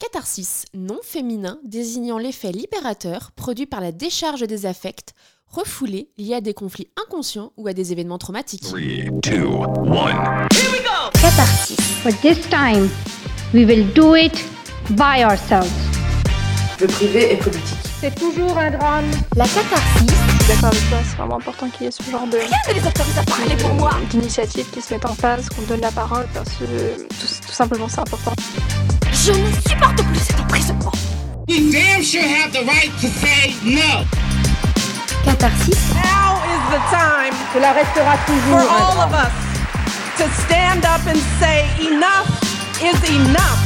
Catharsis, nom féminin désignant l'effet libérateur produit par la décharge des affects refoulés liés à des conflits inconscients ou à des événements traumatiques. Catharsis. For this time, we will do it by ourselves. Le privé est politique. C'est toujours un drame. La catharsis. Je suis d'accord avec toi, c'est vraiment important qu'il y ait ce genre de. Rien ne les autorise à parler pour moi. D'initiatives qui se mettent en place, qu'on donne la parole, parce que tout, tout simplement c'est important. Je ne supporte plus cet emprisonnement. You damn sure have the right to say no. Catharsis. Now is the time Cela restera toujours for all of us to stand up and say enough is enough.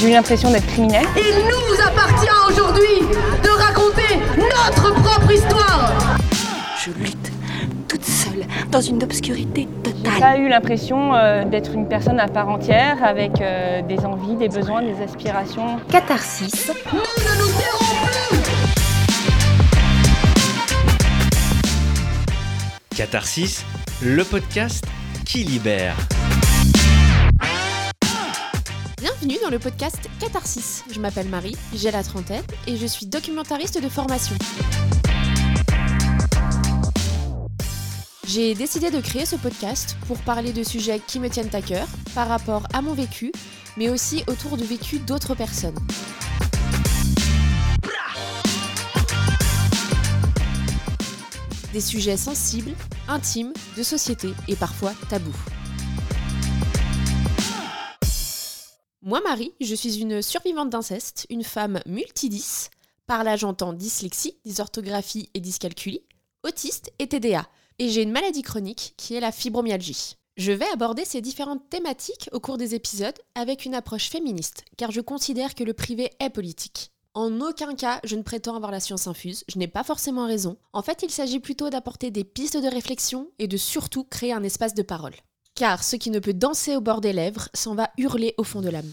J'ai eu l'impression d'être criminelle. Il nous appartient aujourd'hui de raconter notre propre histoire. Je lutte toute seule dans une obscurité totale. pas eu l'impression euh, d'être une personne à part entière avec euh, des envies, des besoins, des aspirations. Catharsis. Nous ne nous tairons plus. Catharsis, le podcast qui libère. Bienvenue dans le podcast Catharsis. Je m'appelle Marie, j'ai la trentaine et je suis documentariste de formation. J'ai décidé de créer ce podcast pour parler de sujets qui me tiennent à cœur par rapport à mon vécu, mais aussi autour du vécu d'autres personnes. Des sujets sensibles, intimes, de société et parfois tabous. Moi, Marie, je suis une survivante d'inceste, une femme multidis. Par là, j'entends dyslexie, dysorthographie et dyscalculie, autiste et TDA. Et j'ai une maladie chronique qui est la fibromyalgie. Je vais aborder ces différentes thématiques au cours des épisodes avec une approche féministe, car je considère que le privé est politique. En aucun cas, je ne prétends avoir la science infuse, je n'ai pas forcément raison. En fait, il s'agit plutôt d'apporter des pistes de réflexion et de surtout créer un espace de parole. Car ce qui ne peut danser au bord des lèvres s'en va hurler au fond de l'âme.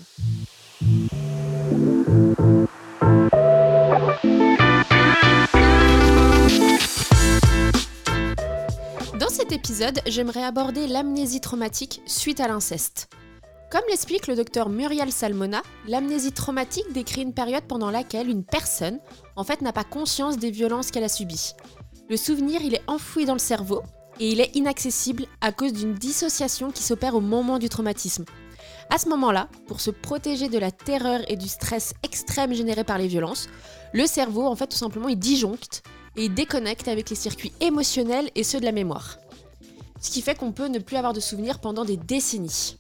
Cet épisode, j'aimerais aborder l'amnésie traumatique suite à l'inceste. Comme l'explique le docteur Muriel Salmona, l'amnésie traumatique décrit une période pendant laquelle une personne, en fait, n'a pas conscience des violences qu'elle a subies. Le souvenir, il est enfoui dans le cerveau et il est inaccessible à cause d'une dissociation qui s'opère au moment du traumatisme. À ce moment-là, pour se protéger de la terreur et du stress extrême généré par les violences, le cerveau, en fait, tout simplement, il disjoncte et il déconnecte avec les circuits émotionnels et ceux de la mémoire. Ce qui fait qu'on peut ne plus avoir de souvenirs pendant des décennies.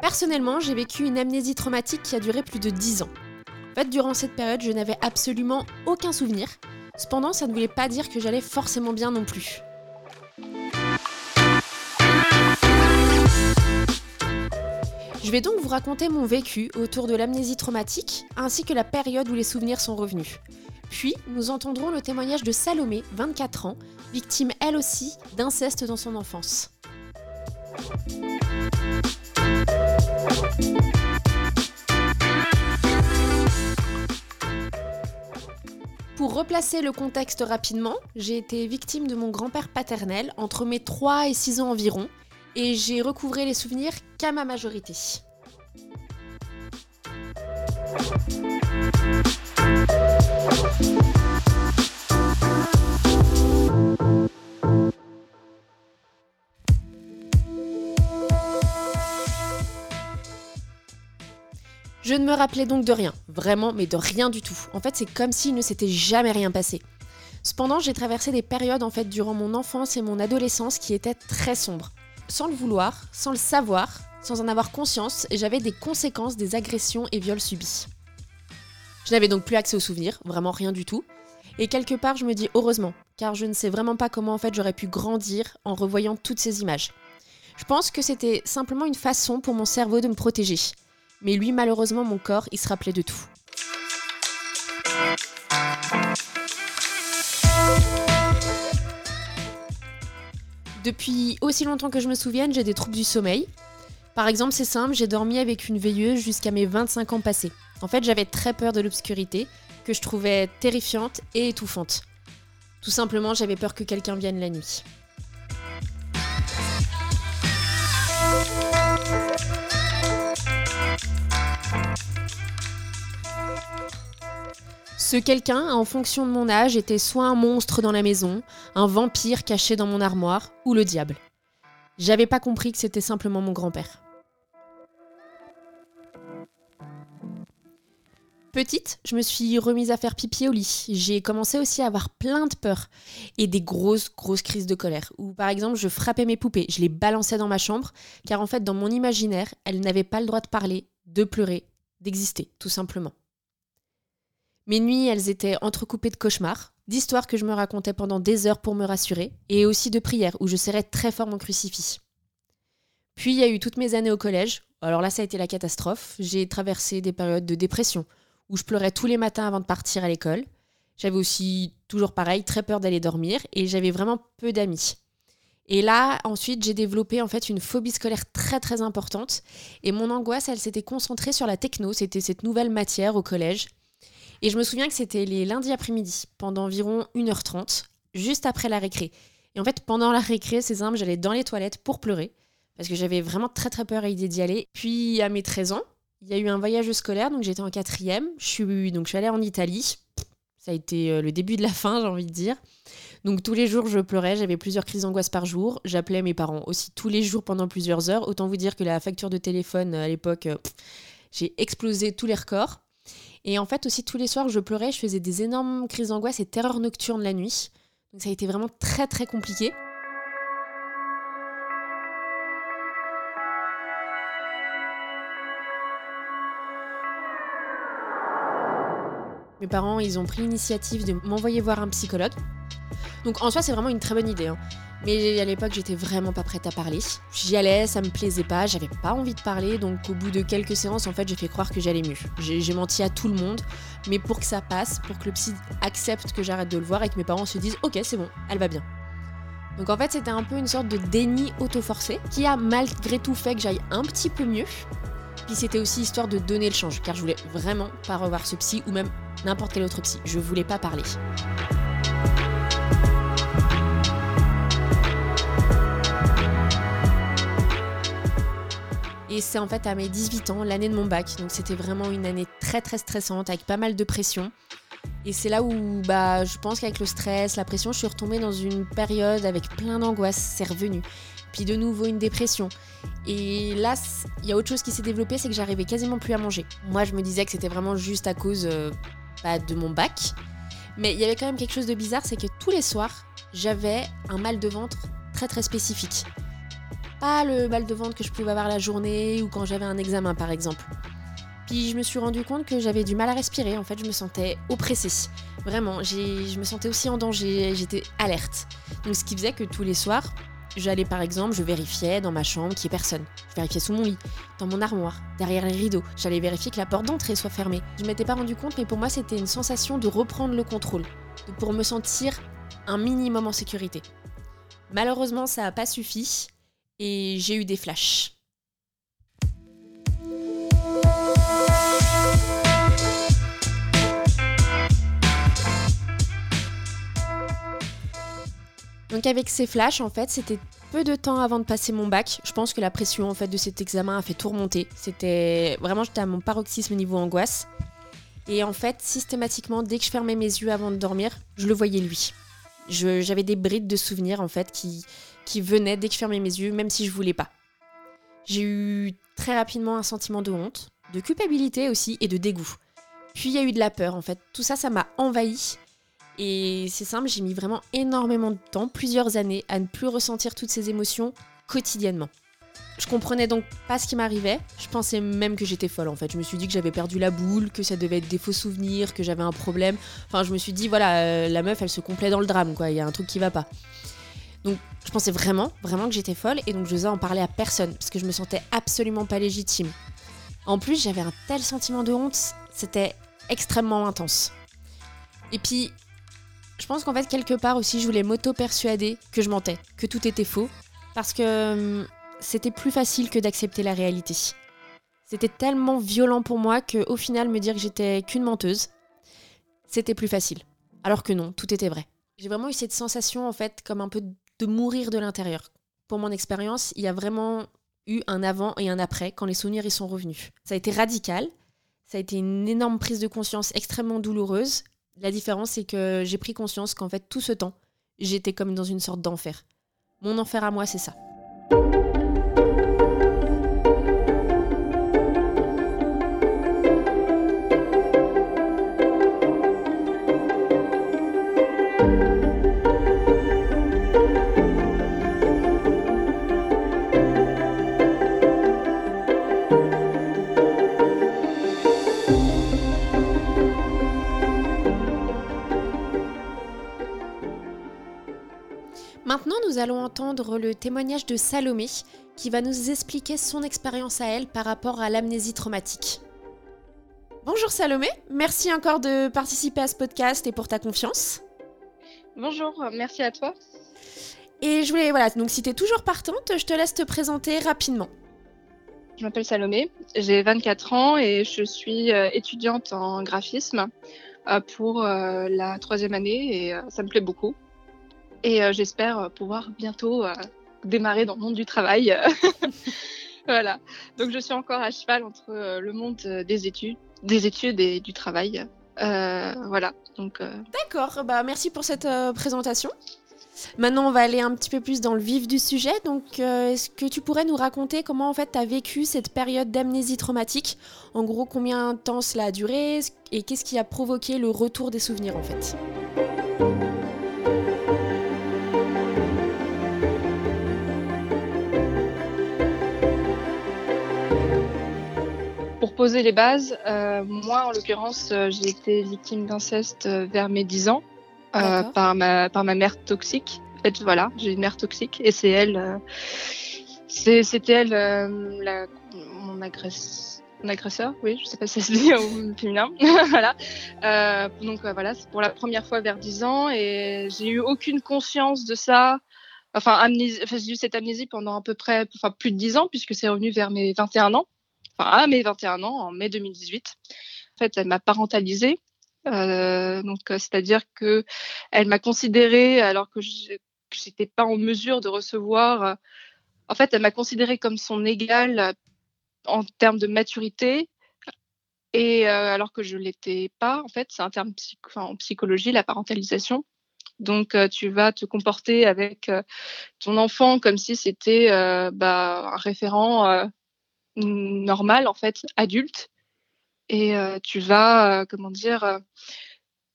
Personnellement, j'ai vécu une amnésie traumatique qui a duré plus de 10 ans. En fait, durant cette période, je n'avais absolument aucun souvenir. Cependant, ça ne voulait pas dire que j'allais forcément bien non plus. Je vais donc vous raconter mon vécu autour de l'amnésie traumatique, ainsi que la période où les souvenirs sont revenus. Puis, nous entendrons le témoignage de Salomé, 24 ans, victime elle aussi d'inceste dans son enfance. Pour replacer le contexte rapidement, j'ai été victime de mon grand-père paternel entre mes 3 et 6 ans environ, et j'ai recouvré les souvenirs qu'à ma majorité. Je ne me rappelais donc de rien, vraiment, mais de rien du tout. En fait, c'est comme s'il ne s'était jamais rien passé. Cependant, j'ai traversé des périodes en fait durant mon enfance et mon adolescence qui étaient très sombres. Sans le vouloir, sans le savoir, sans en avoir conscience, j'avais des conséquences des agressions et viols subis. Je n'avais donc plus accès aux souvenirs, vraiment rien du tout. Et quelque part, je me dis heureusement, car je ne sais vraiment pas comment j'aurais pu grandir en revoyant toutes ces images. Je pense que c'était simplement une façon pour mon cerveau de me protéger. Mais lui, malheureusement, mon corps, il se rappelait de tout. Depuis aussi longtemps que je me souvienne, j'ai des troubles du sommeil. Par exemple, c'est simple, j'ai dormi avec une veilleuse jusqu'à mes 25 ans passés. En fait, j'avais très peur de l'obscurité, que je trouvais terrifiante et étouffante. Tout simplement, j'avais peur que quelqu'un vienne la nuit. Ce quelqu'un, en fonction de mon âge, était soit un monstre dans la maison, un vampire caché dans mon armoire, ou le diable. J'avais pas compris que c'était simplement mon grand-père. Petite, je me suis remise à faire pipi au lit. J'ai commencé aussi à avoir plein de peur et des grosses, grosses crises de colère. Ou par exemple, je frappais mes poupées, je les balançais dans ma chambre, car en fait, dans mon imaginaire, elles n'avaient pas le droit de parler, de pleurer, d'exister, tout simplement. Mes nuits, elles étaient entrecoupées de cauchemars, d'histoires que je me racontais pendant des heures pour me rassurer, et aussi de prières où je serrais très fort mon crucifix. Puis il y a eu toutes mes années au collège. Alors là, ça a été la catastrophe. J'ai traversé des périodes de dépression, où je pleurais tous les matins avant de partir à l'école. J'avais aussi, toujours pareil, très peur d'aller dormir, et j'avais vraiment peu d'amis. Et là, ensuite, j'ai développé en fait une phobie scolaire très très importante. Et mon angoisse, elle s'était concentrée sur la techno. C'était cette nouvelle matière au collège. Et je me souviens que c'était les lundis après-midi, pendant environ 1h30, juste après la récré. Et en fait, pendant la récré, c'est simple, j'allais dans les toilettes pour pleurer, parce que j'avais vraiment très très peur à l'idée d'y aller. Puis à mes 13 ans, il y a eu un voyage scolaire, donc j'étais en quatrième. Je suis, donc je suis allée en Italie. Ça a été euh, le début de la fin, j'ai envie de dire. Donc tous les jours, je pleurais, j'avais plusieurs crises d'angoisse par jour. J'appelais mes parents aussi tous les jours pendant plusieurs heures. Autant vous dire que la facture de téléphone à l'époque, euh, j'ai explosé tous les records. Et en fait, aussi tous les soirs, je pleurais, je faisais des énormes crises d'angoisse et terreurs nocturnes la nuit. Donc ça a été vraiment très très compliqué. Mes parents, ils ont pris l'initiative de m'envoyer voir un psychologue. Donc en soi, c'est vraiment une très bonne idée. hein. Mais à l'époque, j'étais vraiment pas prête à parler. J'y allais, ça me plaisait pas, j'avais pas envie de parler. Donc au bout de quelques séances, en fait, j'ai fait croire que j'allais mieux. J'ai menti à tout le monde. Mais pour que ça passe, pour que le psy accepte que j'arrête de le voir et que mes parents se disent Ok, c'est bon, elle va bien. Donc en fait, c'était un peu une sorte de déni auto-forcé qui a malgré tout fait que j'aille un petit peu mieux. Puis c'était aussi histoire de donner le change, car je voulais vraiment pas revoir ce psy ou même n'importe quel autre psy. Je voulais pas parler. Et c'est en fait à mes 18 ans, l'année de mon bac. Donc c'était vraiment une année très très stressante avec pas mal de pression. Et c'est là où bah, je pense qu'avec le stress, la pression, je suis retombée dans une période avec plein d'angoisse. C'est revenu. Puis de nouveau une dépression. Et là, il y a autre chose qui s'est développée, c'est que j'arrivais quasiment plus à manger. Moi, je me disais que c'était vraiment juste à cause euh, bah, de mon bac. Mais il y avait quand même quelque chose de bizarre, c'est que tous les soirs, j'avais un mal de ventre très très spécifique. Pas le mal de ventre que je pouvais avoir la journée ou quand j'avais un examen par exemple. Puis je me suis rendu compte que j'avais du mal à respirer, en fait je me sentais oppressée. Vraiment, je me sentais aussi en danger, j'étais alerte. Donc ce qui faisait que tous les soirs, j'allais par exemple, je vérifiais dans ma chambre qu'il n'y ait personne. Je vérifiais sous mon lit, dans mon armoire, derrière les rideaux. J'allais vérifier que la porte d'entrée soit fermée. Je m'étais pas rendu compte, mais pour moi c'était une sensation de reprendre le contrôle, pour me sentir un minimum en sécurité. Malheureusement, ça n'a pas suffi et j'ai eu des flashs. Donc avec ces flashs, en fait, c'était peu de temps avant de passer mon bac. Je pense que la pression en fait de cet examen a fait tout remonter. C'était vraiment j'étais à mon paroxysme niveau angoisse. Et en fait, systématiquement, dès que je fermais mes yeux avant de dormir, je le voyais lui. J'avais des brides de souvenirs en fait qui, qui venaient dès que je fermais mes yeux, même si je voulais pas. J'ai eu très rapidement un sentiment de honte, de culpabilité aussi et de dégoût. Puis il y a eu de la peur en fait. Tout ça, ça m'a envahi. Et c'est simple, j'ai mis vraiment énormément de temps, plusieurs années, à ne plus ressentir toutes ces émotions quotidiennement. Je comprenais donc pas ce qui m'arrivait. Je pensais même que j'étais folle en fait. Je me suis dit que j'avais perdu la boule, que ça devait être des faux souvenirs, que j'avais un problème. Enfin, je me suis dit, voilà, euh, la meuf, elle se complaît dans le drame, quoi. Il y a un truc qui va pas. Donc, je pensais vraiment, vraiment que j'étais folle et donc je n'osais en parler à personne parce que je me sentais absolument pas légitime. En plus, j'avais un tel sentiment de honte, c'était extrêmement intense. Et puis, je pense qu'en fait, quelque part aussi, je voulais m'auto-persuader que je mentais, que tout était faux, parce que hum, c'était plus facile que d'accepter la réalité. C'était tellement violent pour moi que, au final, me dire que j'étais qu'une menteuse, c'était plus facile. Alors que non, tout était vrai. J'ai vraiment eu cette sensation, en fait, comme un peu de mourir de l'intérieur. Pour mon expérience, il y a vraiment eu un avant et un après quand les souvenirs y sont revenus. Ça a été radical, ça a été une énorme prise de conscience extrêmement douloureuse. La différence, c'est que j'ai pris conscience qu'en fait, tout ce temps, j'étais comme dans une sorte d'enfer. Mon enfer à moi, c'est ça. Maintenant, nous allons entendre le témoignage de Salomé qui va nous expliquer son expérience à elle par rapport à l'amnésie traumatique. Bonjour Salomé, merci encore de participer à ce podcast et pour ta confiance. Bonjour, merci à toi. Et je voulais, voilà, donc si tu es toujours partante, je te laisse te présenter rapidement. Je m'appelle Salomé, j'ai 24 ans et je suis euh, étudiante en graphisme euh, pour euh, la troisième année et ça me plaît beaucoup. Et j'espère pouvoir bientôt démarrer dans le monde du travail. voilà. Donc je suis encore à cheval entre le monde des études, des études et du travail. voilà. Donc. D'accord. Bah merci pour cette présentation. Maintenant, on va aller un petit peu plus dans le vif du sujet. Donc, est-ce que tu pourrais nous raconter comment en fait tu as vécu cette période d'amnésie traumatique? En gros, combien de temps cela a duré? Et qu'est-ce qui a provoqué le retour des souvenirs en fait? Pour poser les bases, euh, moi en l'occurrence, euh, j'ai été victime d'inceste euh, vers mes 10 ans euh, par, ma, par ma mère toxique. En fait, voilà, j'ai une mère toxique et c'est elle, euh, c'était elle la, mon, agresse, mon agresseur, oui, je sais pas si ça se dit au féminin. voilà. Donc voilà, c'est pour la première fois vers 10 ans et j'ai eu aucune conscience de ça. Enfin, amnésie, enfin j'ai eu cette amnésie pendant à peu près, enfin plus de 10 ans puisque c'est revenu vers mes 21 ans à mes 21 ans, en mai 2018. En fait, elle m'a parentalisée. Euh, donc, c'est-à-dire que elle m'a considérée alors que j'étais pas en mesure de recevoir. en fait, elle m'a considérée comme son égale en termes de maturité, et euh, alors que je l'étais pas. En fait, c'est un terme en psychologie, la parentalisation. Donc, euh, tu vas te comporter avec euh, ton enfant comme si c'était bah, un référent normal, en fait, adulte. Et euh, tu vas, euh, comment dire,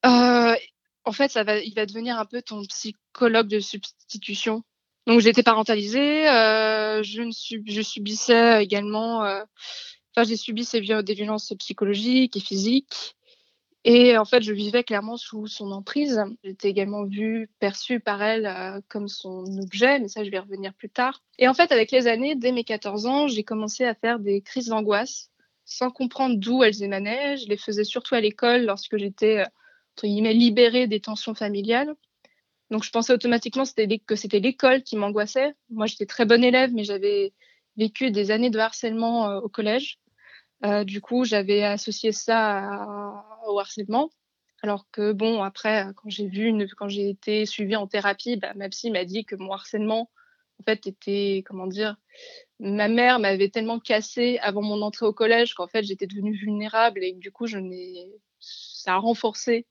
euh, en fait, ça va, il va devenir un peu ton psychologue de substitution. Donc, j'étais parentalisée, je, ne sub, je subissais également, enfin, j'ai subi ces, des violences psychologiques et physiques. Et en fait, je vivais clairement sous son emprise. J'étais également vue, perçue par elle euh, comme son objet, mais ça, je vais revenir plus tard. Et en fait, avec les années, dès mes 14 ans, j'ai commencé à faire des crises d'angoisse sans comprendre d'où elles émanaient. Je les faisais surtout à l'école lorsque j'étais, euh, entre guillemets, libérée des tensions familiales. Donc, je pensais automatiquement que c'était l'école qui m'angoissait. Moi, j'étais très bonne élève, mais j'avais vécu des années de harcèlement euh, au collège. Euh, du coup, j'avais associé ça au harcèlement. Alors que bon, après, quand j'ai vu, une, quand j'ai été suivie en thérapie, bah, ma psy m'a dit que mon harcèlement, en fait, était, comment dire, ma mère m'avait tellement cassé avant mon entrée au collège qu'en fait, j'étais devenue vulnérable et du coup, je n'ai, ça a renforcé,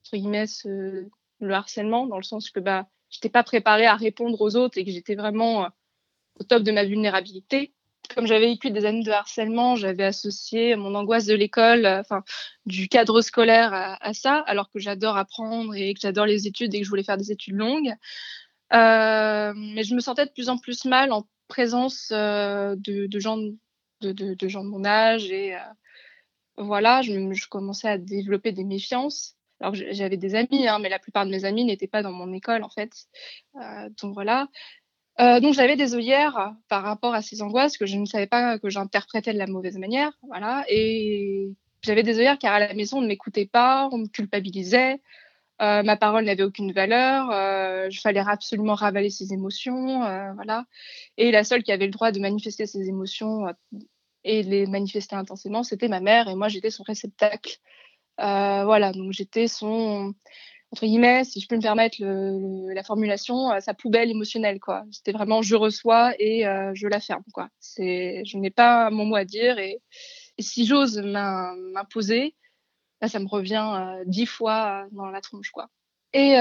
entre guillemets, ce, le harcèlement dans le sens que, bah, j'étais pas préparée à répondre aux autres et que j'étais vraiment au top de ma vulnérabilité comme j'avais vécu des années de harcèlement, j'avais associé mon angoisse de l'école, euh, enfin du cadre scolaire à, ça, alors que j'adore apprendre et que j'adore les études et que je voulais faire des études longues. Euh, mais je me sentais de plus en plus mal en présence euh, de, gens de, mon âge et voilà, je, je, commençais à développer des méfiances. Alors j'avais des amis, hein, mais la plupart de mes amis n'étaient pas dans mon école en fait. donc voilà, euh, donc j'avais des œillères par rapport à ces angoisses que je ne savais pas que j'interprétais de la mauvaise manière, voilà. Et j'avais des œillères car à la maison on ne m'écoutait pas, on me culpabilisait, euh, ma parole n'avait aucune valeur, euh, je fallait absolument ravaler ses émotions, euh, voilà. Et la seule qui avait le droit de manifester ses émotions euh, et les manifester intensément, c'était ma mère et moi j'étais son réceptacle, voilà. Donc j'étais son entre guillemets, si je peux me permettre la formulation, sa poubelle émotionnelle, quoi. C'était vraiment je reçois et je la ferme, quoi. C'est, je n'ai pas mon mot à dire et, si j'ose m'imposer, bah, ça me revient dix fois dans la tronche, quoi. Et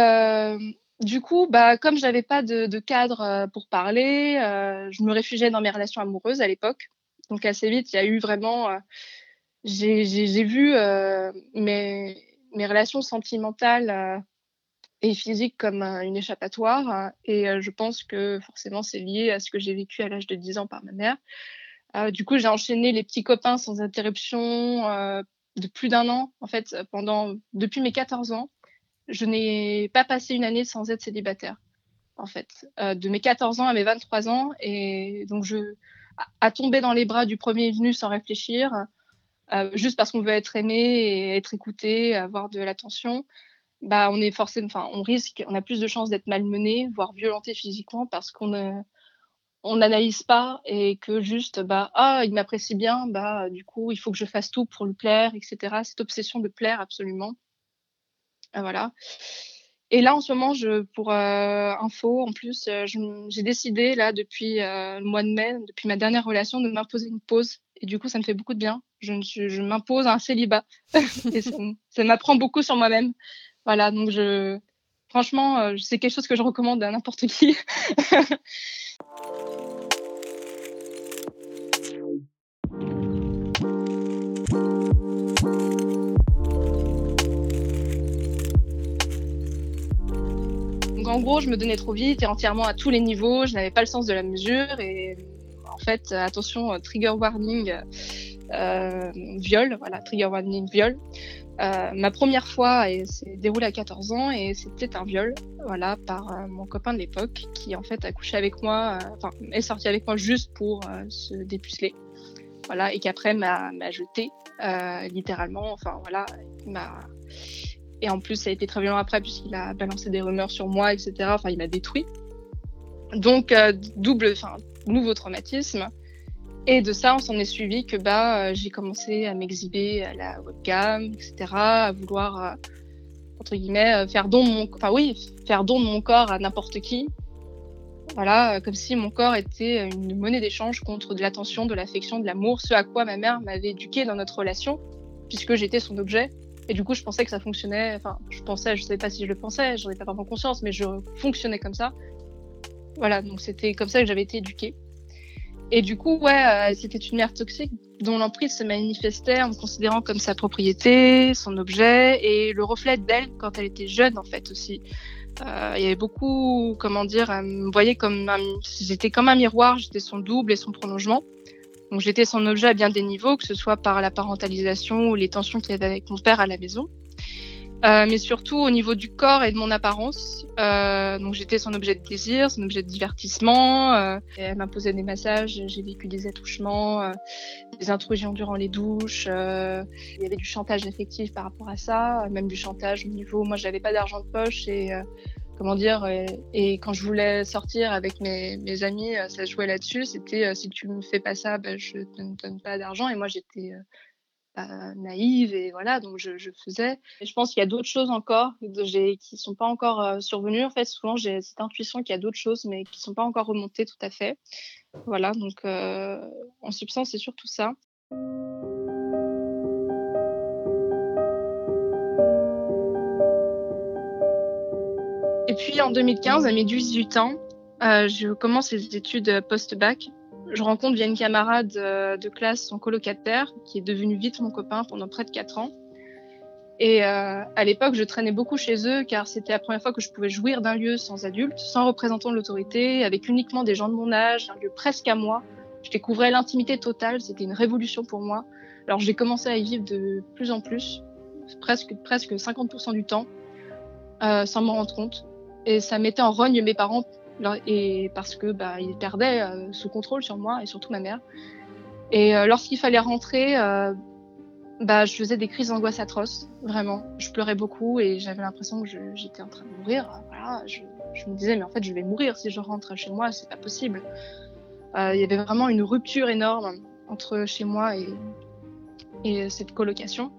du coup, bah, comme j'avais pas de, de, cadre pour parler, je me réfugiais dans mes relations amoureuses à l'époque. Donc assez vite, il y a eu vraiment, j'ai vu mes mes relations sentimentales euh, et physiques comme euh, une échappatoire. et euh, je pense que forcément, c'est lié à ce que j'ai vécu à l'âge de 10 ans par ma mère. du coup, j'ai enchaîné les petits copains sans interruption de plus d'un an. En fait, pendant, depuis mes 14 ans, je n'ai pas passé une année sans être célibataire. En fait, de mes 14 ans à mes 23 ans. Et donc, je, à tomber dans les bras du premier venu sans réfléchir, euh, juste parce qu'on veut être aimé et être écouté, avoir de l'attention, bah on est forcément, enfin on risque, on a plus de chances d'être malmené, voire violenté physiquement parce qu'on on n'analyse pas et que juste bah ah il m'apprécie bien, bah du coup il faut que je fasse tout pour lui plaire, etc. Cette obsession de plaire absolument. Euh, voilà. Et là, en ce moment, je, pour euh, info, en plus, j'ai décidé, là, depuis le mois de mai, depuis ma dernière relation, de m'imposer une pause. Et du coup, ça me fait beaucoup de bien je, je m'impose un célibat. et ça, m'apprend beaucoup sur moi-même. Voilà, donc je, franchement, euh, c'est quelque chose que je recommande à n'importe qui. Donc en gros, je me donnais trop vite et entièrement à tous les niveaux. Je n'avais pas le sens de la mesure et en fait, attention, trigger warning euh, viol, voilà, trigger warning viol. Euh, ma première fois s'est déroulée à 14 ans et c'était un viol, voilà, par euh, mon copain de l'époque qui en fait a couché avec moi, enfin est sorti avec moi juste pour se dépuceler, voilà, et qui après m'a jeté littéralement, enfin voilà, m'a et en plus ça a été très violent après puisqu'il a balancé des rumeurs sur moi, etc. Enfin il m'a détruit. Donc double, enfin nouveau traumatisme. Et de ça, on s'en est suivi que bah, euh, j'ai commencé à m'exhiber à la webcam, etc., à vouloir, euh, entre guillemets, euh, faire don de mon, enfin oui, faire don de mon corps à n'importe qui. Voilà, comme si mon corps était une monnaie d'échange contre de l'attention, de l'affection, de l'amour, ce à quoi ma mère m'avait éduqué dans notre relation, puisque j'étais son objet. Et du coup, je pensais que ça fonctionnait. Enfin, je pensais, je ne savais pas si je le pensais, j'en ai pas vraiment conscience, mais je fonctionnais comme ça. Voilà, donc c'était comme ça que j'avais été éduquée. Et du coup, ouais, euh, c'était une mère toxique dont l'emprise se manifestait en me considérant comme sa propriété, son objet et le reflet d'elle quand elle était jeune en fait aussi. Euh, il y avait beaucoup, comment dire, elle me voyait comme j'étais comme un miroir, j'étais son double et son prolongement. Donc j'étais son objet à bien des niveaux, que ce soit par la parentalisation ou les tensions qu'il y avait avec mon père à la maison. Euh, mais surtout au niveau du corps et de mon apparence. Euh, donc j'étais son objet de désir, son objet de divertissement. Euh, elle m'imposait des massages, j'ai vécu des attouchements, euh, des intrusions durant les douches. Euh, il y avait du chantage effectif par rapport à ça, même du chantage au niveau. Moi, j'avais pas d'argent de poche et comment dire. Et, quand je voulais sortir avec mes, mes amis, ça jouait là-dessus. C'était si tu me fais pas ça, ben, je te donne pas d'argent. Et moi, j'étais naïve et voilà donc je, faisais. Et je pense qu'il y a d'autres choses encore qui sont pas encore euh, survenues. En fait souvent j'ai cette intuition qu'il y a d'autres choses mais qui sont pas encore remontées tout à fait. Voilà donc euh, en substance c'est surtout ça. Et puis en 2015 à mes 18 ans euh, je commence les études post-bac je rencontre via une camarade euh, de classe son colocataire, qui est devenu vite mon copain pendant près de 4 ans. Et euh, à l'époque, je traînais beaucoup chez eux car c'était la première fois que je pouvais jouir d'un lieu sans adulte, sans représentant de l'autorité, avec uniquement des gens de mon âge, un lieu presque à moi. Je découvrais l'intimité totale, c'était une révolution pour moi. Alors j'ai commencé à y vivre de plus en plus, presque, presque 50% du temps, euh, sans m'en rendre compte. Et ça mettait en rogne mes parents et parce que bah, il perdait euh, ce contrôle sur moi et surtout ma mère. Et euh, lorsqu'il fallait rentrer, euh, bah, je faisais des crises d'angoisse atroces, vraiment. Je pleurais beaucoup et j'avais l'impression que j'étais en train de mourir. Voilà, je, me disais, mais en fait, je vais mourir si je rentre chez moi, c'est pas possible. Il y avait vraiment une rupture énorme entre chez moi et, et cette colocation.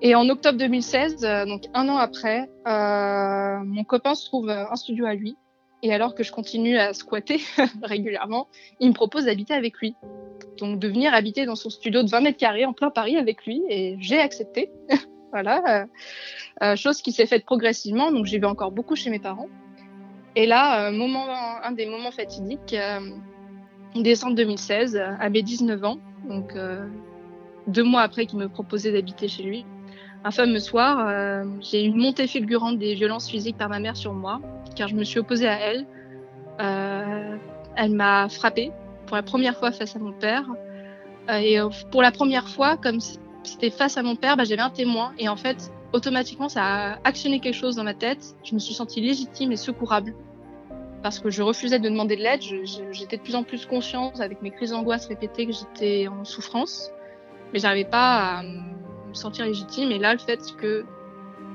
Et en octobre 2016, donc un an après, mon copain se trouve un studio à lui. Et alors que je continue à squatter régulièrement, il me propose d'habiter avec lui. Donc de venir habiter dans son studio de 20 mètres carrés en plein Paris avec lui. Et j'ai accepté. voilà. chose qui s'est faite progressivement. Donc j'y vais encore beaucoup chez mes parents. Et là, moment, un des moments fatidiques, décembre 2016, à mes 19 ans, donc deux mois après qu'il me proposait d'habiter chez lui. Un fameux soir, euh, j'ai une montée fulgurante des violences physiques par ma mère sur moi, car je me suis opposée à elle. Euh, elle m'a frappée pour la première fois face à mon père. Euh, et pour la première fois, comme c'était face à mon père, bah, j'avais un témoin. Et en fait, automatiquement, ça a actionné quelque chose dans ma tête. Je me suis sentie légitime et secourable. Parce que je refusais de demander de l'aide. J'étais de plus en plus consciente avec mes crises d'angoisse répétées que j'étais en souffrance mais j'arrivais pas à me sentir légitime. Et là, le fait que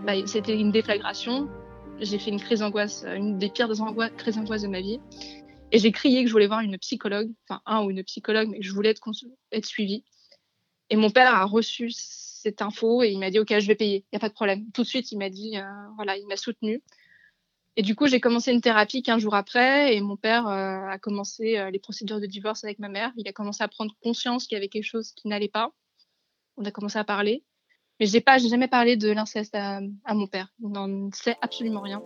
bah, c'était une déflagration, j'ai fait une crise d'angoisse, une des pires crises d'angoisse de ma vie. Et j'ai crié que je voulais voir une psychologue, enfin un ou une psychologue, mais que je voulais être, être suivie. Et mon père a reçu cette info et il m'a dit ok je vais payer, il n'y a pas de problème. Tout de suite il m'a dit euh, voilà il m'a soutenu. Et du coup j'ai commencé une thérapie 15 jours après et mon père euh, a commencé euh, les procédures de divorce avec ma mère. Il a commencé à prendre conscience qu'il y avait quelque chose qui n'allait pas on a commencé à parler. Mais j'ai pas, j'ai jamais parlé de l'inceste à, mon père. Il n'en sait absolument rien.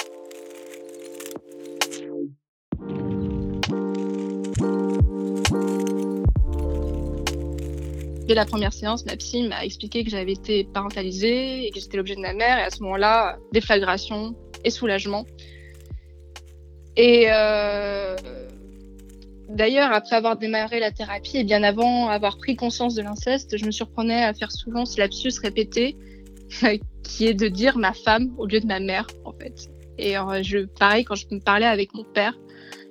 Dès la première séance, ma psy m'a expliqué que j'avais été parentalisée et que j'étais l'objet de ma mère. Et à ce moment-là, déflagration et soulagement. Et euh, D'ailleurs, après avoir démarré la thérapie et bien avant avoir pris conscience de l'inceste, je me surprenais à faire souvent ce lapsus répété, qui est de dire ma femme au lieu de ma mère, en fait. Et euh, je, pareil, quand je me parlais avec mon père,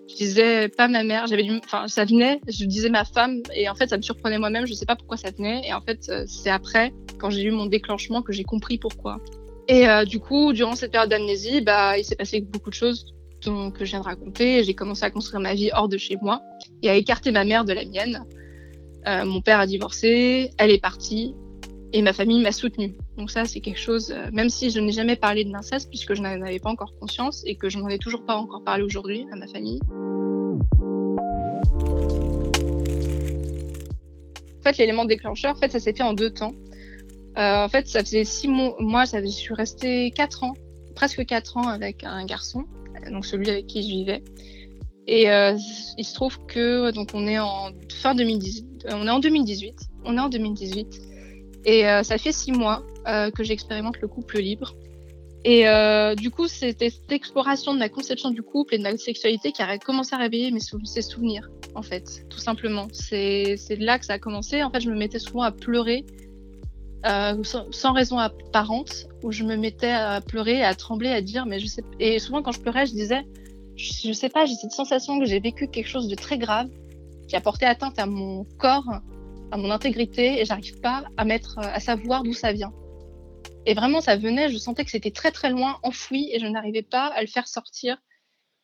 je disais pas ma mère, j'avais enfin, ça venait, je disais ma femme, et en fait, ça me surprenait moi-même, je sais pas pourquoi ça venait, et en fait, euh, c'est après, quand j'ai eu mon déclenchement, que j'ai compris pourquoi. Et euh, du coup, durant cette période d'amnésie, bah, il s'est passé beaucoup de choses que je viens de raconter. J'ai commencé à construire ma vie hors de chez moi et à écarter ma mère de la mienne. Euh, mon père a divorcé, elle est partie et ma famille m'a soutenue. Donc ça, c'est quelque chose, euh, même si je n'ai jamais parlé de l'inceste puisque je n'en avais pas encore conscience et que je n'en ai toujours pas encore parlé aujourd'hui à ma famille. En fait, l'élément déclencheur, en fait, ça s'est fait en deux temps. Euh, en fait, ça faisait six mois, moi, je suis restée quatre ans, presque quatre ans avec un garçon donc celui avec qui je vivais. Et euh, il se trouve que donc on est en fin 2018, euh, on est en 2018, on est en 2018, et euh, ça fait six mois que j'expérimente le couple libre. Et du coup, c'était cette exploration de la conception du couple et de la sexualité qui a commencé à réveiller mes ses souvenirs, en fait, tout simplement. C'est là que ça a commencé. En fait, je me mettais souvent à pleurer euh, sans, raison apparente, où je me mettais à pleurer, à trembler, à dire, mais je sais. Et souvent, quand je pleurais, je disais, je, sais pas, j'ai cette sensation que j'ai vécu quelque chose de très grave qui a porté atteinte à mon corps, à mon intégrité, et j'arrive pas à mettre, à savoir d'où ça vient. Et vraiment, ça venait, je sentais que c'était très très loin, enfoui, et je n'arrivais pas à le faire sortir.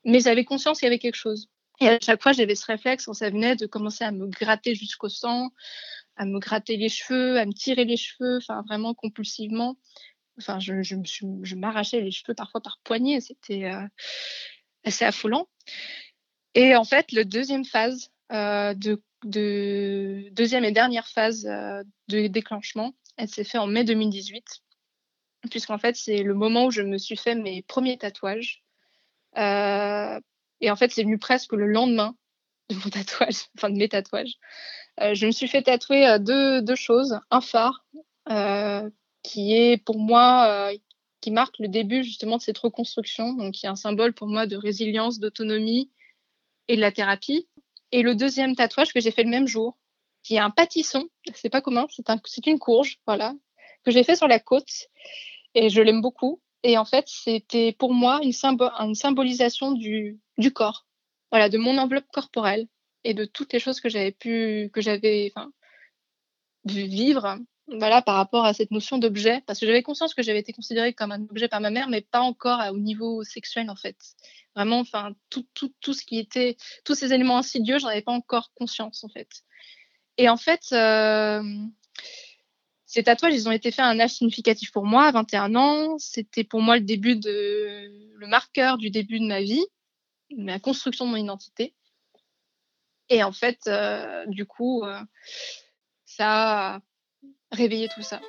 Mais j'avais conscience qu'il y avait quelque chose. Et à chaque fois, j'avais ce réflexe quand ça venait de commencer à me gratter jusqu'au sang, à me gratter les cheveux, à me tirer les cheveux, enfin vraiment compulsivement. Enfin, je, je, je m'arrachais les cheveux parfois par poignée, c'était euh, assez affolant. Et en fait, le deuxième phase euh, de, deuxième et dernière phase euh, de déclenchement, elle s'est faite en mai 2018, puisqu'en fait c'est le moment où je me suis fait mes premiers tatouages. et en fait, c'est venu presque le lendemain de mon tatouage, enfin de mes tatouages. Euh, je me suis fait tatouer euh, deux, choses. Un phare, euh, qui est pour moi, qui marque le début justement de cette reconstruction, donc qui est un symbole pour moi de résilience, d'autonomie et de la thérapie. Et le deuxième tatouage que j'ai fait le même jour, qui est un pâtisson, c'est pas commun, c'est un, une courge, voilà, que j'ai fait sur la côte et je l'aime beaucoup. Et en fait, c'était pour moi une, une symbolisation du, du corps, voilà, de mon enveloppe corporelle et de toutes les choses que j'avais pu, que j'avais, enfin, vivre, voilà, par rapport à cette notion d'objet, parce que j'avais conscience que j'avais été considérée comme un objet par ma mère, mais pas encore au niveau sexuel en fait. Vraiment, enfin, tout, tout, tout ce qui était, tous ces éléments insidieux, j'en avais pas encore conscience en fait. Et en fait, euh, Ces tatouages, ils ont été faits à un âge significatif pour moi, à 21 ans. C'était pour moi le début de le marqueur du début de ma vie, de la construction de mon identité. Et en fait, euh, du coup, euh, ça a réveillé tout ça.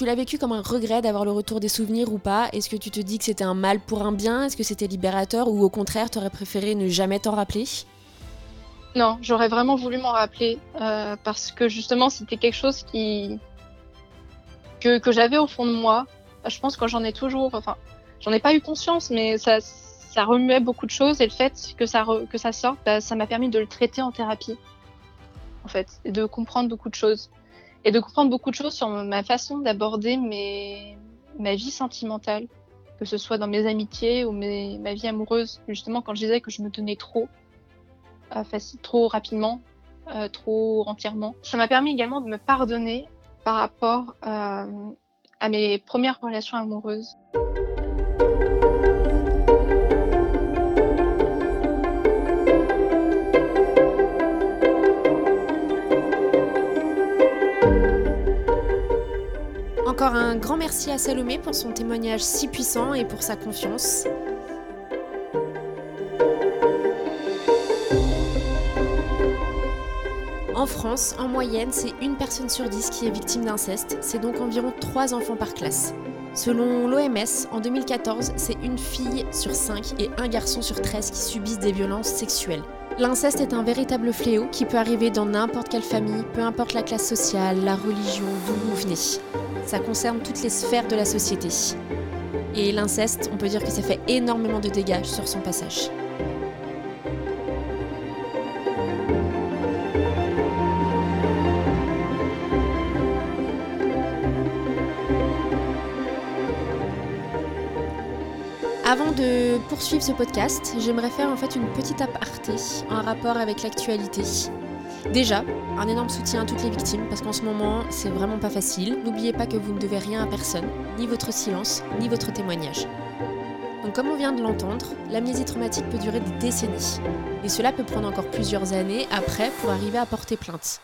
Tu l'as vécu comme un regret d'avoir le retour des souvenirs ou pas? Est-ce que tu te dis que c'était un mal pour un bien? Est-ce que c'était libérateur? Ou au contraire, t'aurais préféré ne jamais t'en rappeler? Non, j'aurais vraiment voulu m'en rappeler euh, parce que justement, c'était quelque chose que, que j'avais au fond de moi. Je pense que j'en ai toujours, enfin, j'en ai pas eu conscience, mais ça, remuait beaucoup de choses. Et le fait que ça, que ça sorte, bah, ça m'a permis de le traiter en thérapie, en fait, et de comprendre beaucoup de choses et de comprendre beaucoup de choses sur ma façon d'aborder mes... ma vie sentimentale, que ce soit dans mes amitiés ou mes... ma vie amoureuse. Justement, quand je disais que je me donnais trop, euh, facile, trop rapidement, euh, trop entièrement. Ça m'a permis également de me pardonner par rapport euh, à mes premières relations amoureuses. Encore un grand merci à Salomé pour son témoignage si puissant et pour sa confiance. En France, en moyenne, c'est une personne sur dix qui est victime d'inceste, c'est donc environ trois enfants par classe. Selon l'OMS, en 2014, c'est une fille sur 5 et un garçon sur 13 qui subissent des violences sexuelles. L'inceste est un véritable fléau qui peut arriver dans n'importe quelle famille, peu importe la classe sociale, la religion, d'où vous venez. Ça concerne toutes les sphères de la société. Et l'inceste, on peut dire que ça fait énormément de dégâts sur son passage. De poursuivre ce podcast, j'aimerais faire en fait une petite aparté en rapport avec l'actualité. Déjà, un énorme soutien à toutes les victimes parce qu'en ce moment, c'est vraiment pas facile. N'oubliez pas que vous ne devez rien à personne, ni votre silence, ni votre témoignage. Donc comme on vient de l'entendre, l'amnésie traumatique peut durer des décennies. Et cela peut prendre encore plusieurs années après pour arriver à porter plainte.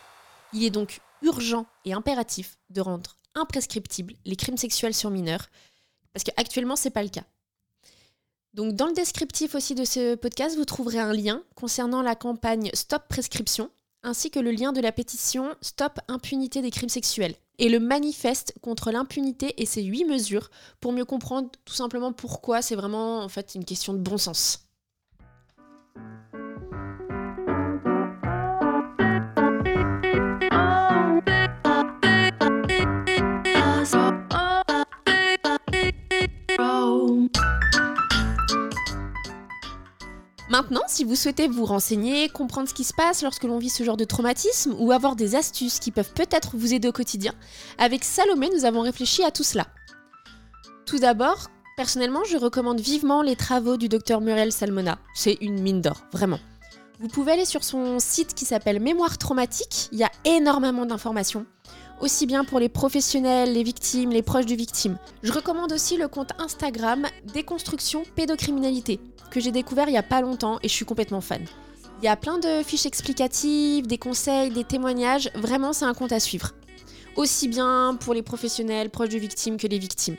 Il est donc urgent et impératif de rendre imprescriptibles les crimes sexuels sur mineurs, parce qu'actuellement, c'est pas le cas. Donc dans le descriptif aussi de ce podcast, vous trouverez un lien concernant la campagne Stop Prescription, ainsi que le lien de la pétition Stop Impunité des crimes sexuels et le manifeste contre l'impunité et ses huit mesures pour mieux comprendre tout simplement pourquoi c'est vraiment en fait une question de bon sens. Maintenant, si vous souhaitez vous renseigner, comprendre ce qui se passe lorsque l'on vit ce genre de traumatisme ou avoir des astuces qui peuvent peut-être vous aider au quotidien, avec Salomé, nous avons réfléchi à tout cela. Tout d'abord, personnellement, je recommande vivement les travaux du docteur Muriel Salmona. C'est une mine d'or, vraiment. Vous pouvez aller sur son site qui s'appelle Mémoire traumatique, il y a énormément d'informations aussi bien pour les professionnels, les victimes, les proches du victime. Je recommande aussi le compte Instagram Déconstruction Pédocriminalité, que j'ai découvert il n'y a pas longtemps et je suis complètement fan. Il y a plein de fiches explicatives, des conseils, des témoignages, vraiment c'est un compte à suivre. Aussi bien pour les professionnels, proches du victime que les victimes.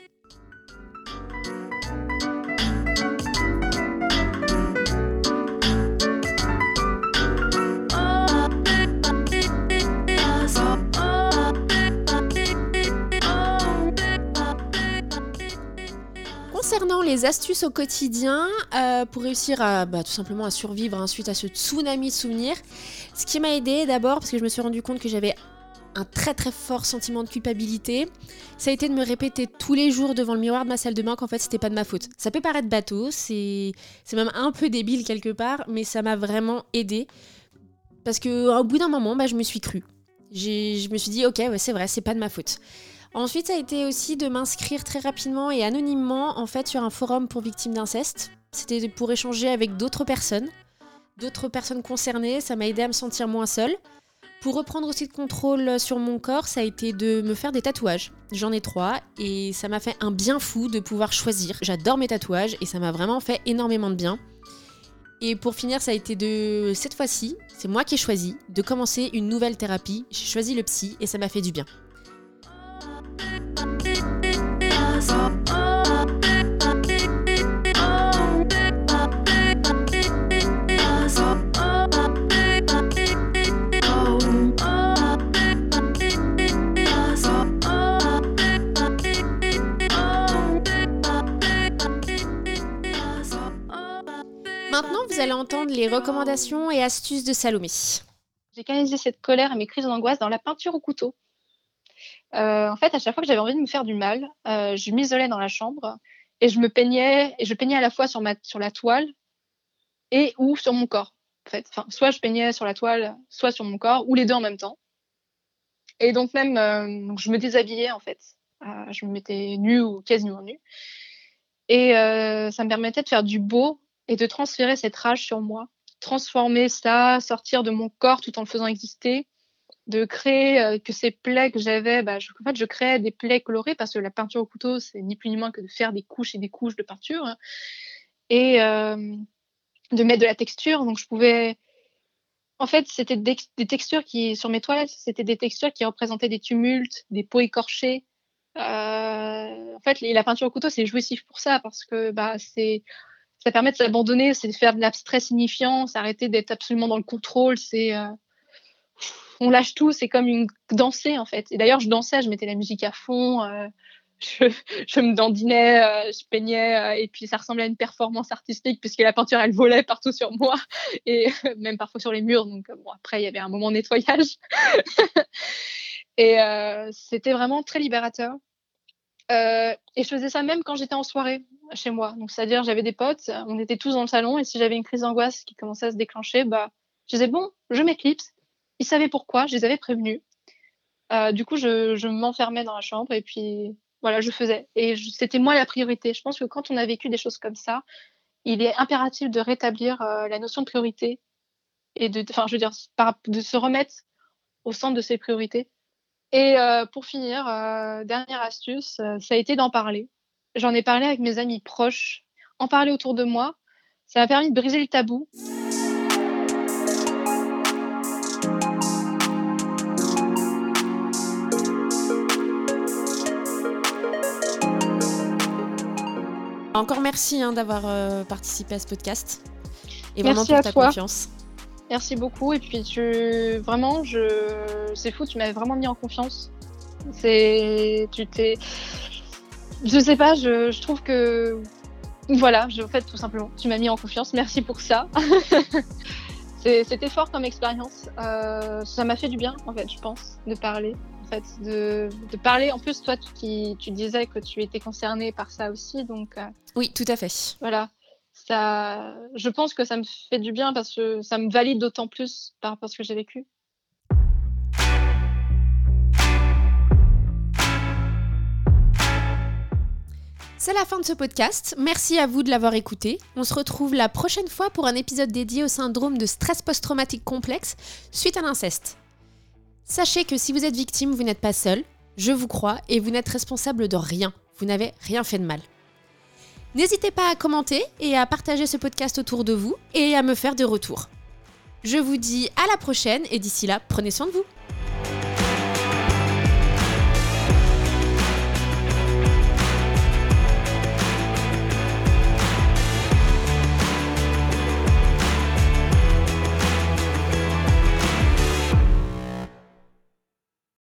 Les astuces au quotidien euh, pour réussir à bah, tout simplement à survivre hein, suite à ce tsunami de souvenirs, ce qui m'a aidé d'abord parce que je me suis rendu compte que j'avais un très très fort sentiment de culpabilité, ça a été de me répéter tous les jours devant le miroir de ma salle de bain qu'en fait c'était pas de ma faute. Ça peut paraître bateau, c'est même un peu débile quelque part, mais ça m'a vraiment aidé parce que au bout d'un moment, bah, je me suis cru. Je me suis dit ok, ouais, c'est vrai, c'est pas de ma faute. Ensuite, ça a été aussi de m'inscrire très rapidement et anonymement en fait sur un forum pour victimes d'inceste. C'était pour échanger avec d'autres personnes, d'autres personnes concernées. Ça m'a aidé à me sentir moins seule. Pour reprendre aussi le contrôle sur mon corps, ça a été de me faire des tatouages. J'en ai trois et ça m'a fait un bien fou de pouvoir choisir. J'adore mes tatouages et ça m'a vraiment fait énormément de bien. Et pour finir, ça a été de cette fois-ci, c'est moi qui ai choisi de commencer une nouvelle thérapie. J'ai choisi le psy et ça m'a fait du bien. Les recommandations et astuces de Salomé. J'ai canalisé cette colère et mes crises d'angoisse dans la peinture au couteau. Euh, en fait, à chaque fois que j'avais envie de me faire du mal, euh, je m'isolais dans la chambre et je me peignais et je peignais à la fois sur, ma, la toile et ou sur mon corps. En fait, soit je peignais sur la toile, soit sur mon corps, ou les deux en même temps. Et donc même, euh, je me déshabillais en fait. je me mettais nue ou quasiment nue. Et ça me permettait de faire du beau et de transférer cette rage sur moi, transformer ça, sortir de mon corps tout en le faisant exister, de créer euh, que ces plaies que j'avais, bah, je, en fait, je créais des plaies colorées parce que la peinture au couteau, c'est ni plus ni moins que de faire des couches et des couches de peinture hein, et euh, de mettre de la texture. Donc, je pouvais. En fait, c'était des, textures qui, sur mes toilettes, c'était des textures qui représentaient des tumultes, des peaux écorchées. Euh, en fait, la peinture au couteau, c'est jouissif pour ça parce que bah, c'est ça permet de s'abandonner, c'est de faire de l'abstrait signifiant, c'est arrêter d'être absolument dans le contrôle, c'est on lâche tout, c'est comme une danser en fait. Et d'ailleurs, je dansais, je mettais la musique à fond, euh, je, me dandinais, euh, je peignais, et puis ça ressemblait à une performance artistique puisque la peinture elle volait partout sur moi et même parfois sur les murs. Donc bon, après il y avait un moment de nettoyage et c'était vraiment très libérateur. et je faisais ça même quand j'étais en soirée chez moi. Donc, c'est-à-dire, j'avais des potes, on était tous dans le salon, et si j'avais une crise d'angoisse qui commençait à se déclencher, bah, je disais, bon, je m'éclipse. Ils savaient pourquoi, je les avais prévenus. Euh, du coup, je, je m'enfermais dans la chambre, et puis, voilà, je faisais. Et c'était moi la priorité. Je pense que quand on a vécu des choses comme ça, il est impératif de rétablir euh, la notion de priorité et de, je veux dire, de se remettre au centre de ses priorités. Et euh, pour finir, dernière astuce, ça a été d'en parler j'en ai parlé avec mes amis proches, en parler autour de moi. Ça m'a permis de briser le tabou. Encore merci hein, d'avoir euh, participé à ce podcast et vraiment pour ta confiance. Merci beaucoup et puis tu vraiment je c'est fou tu m'avais vraiment mis en confiance. C'est tu t'es je sais pas, je, trouve que. Voilà, je, en fait, tout simplement, tu m'as mis en confiance. Merci pour ça. C'était fort comme expérience. Euh, ça m'a fait du bien, en fait, je pense, de parler. Fait, de, parler. En plus, toi, tu, tu disais que tu étais concernée par ça aussi, donc. Euh, oui, tout à fait. Voilà. Ça, je pense que ça me fait du bien parce que ça me valide d'autant plus par rapport à ce que j'ai vécu. C'est la fin de ce podcast. Merci à vous de l'avoir écouté. On se retrouve la prochaine fois pour un épisode dédié au syndrome de stress post-traumatique complexe suite à l'inceste. Sachez que si vous êtes victime, vous n'êtes pas seul, je vous crois, et vous n'êtes responsable de rien. Vous n'avez rien fait de mal. N'hésitez pas à commenter et à partager ce podcast autour de vous et à me faire des retours. Je vous dis à la prochaine et d'ici là, prenez soin de vous.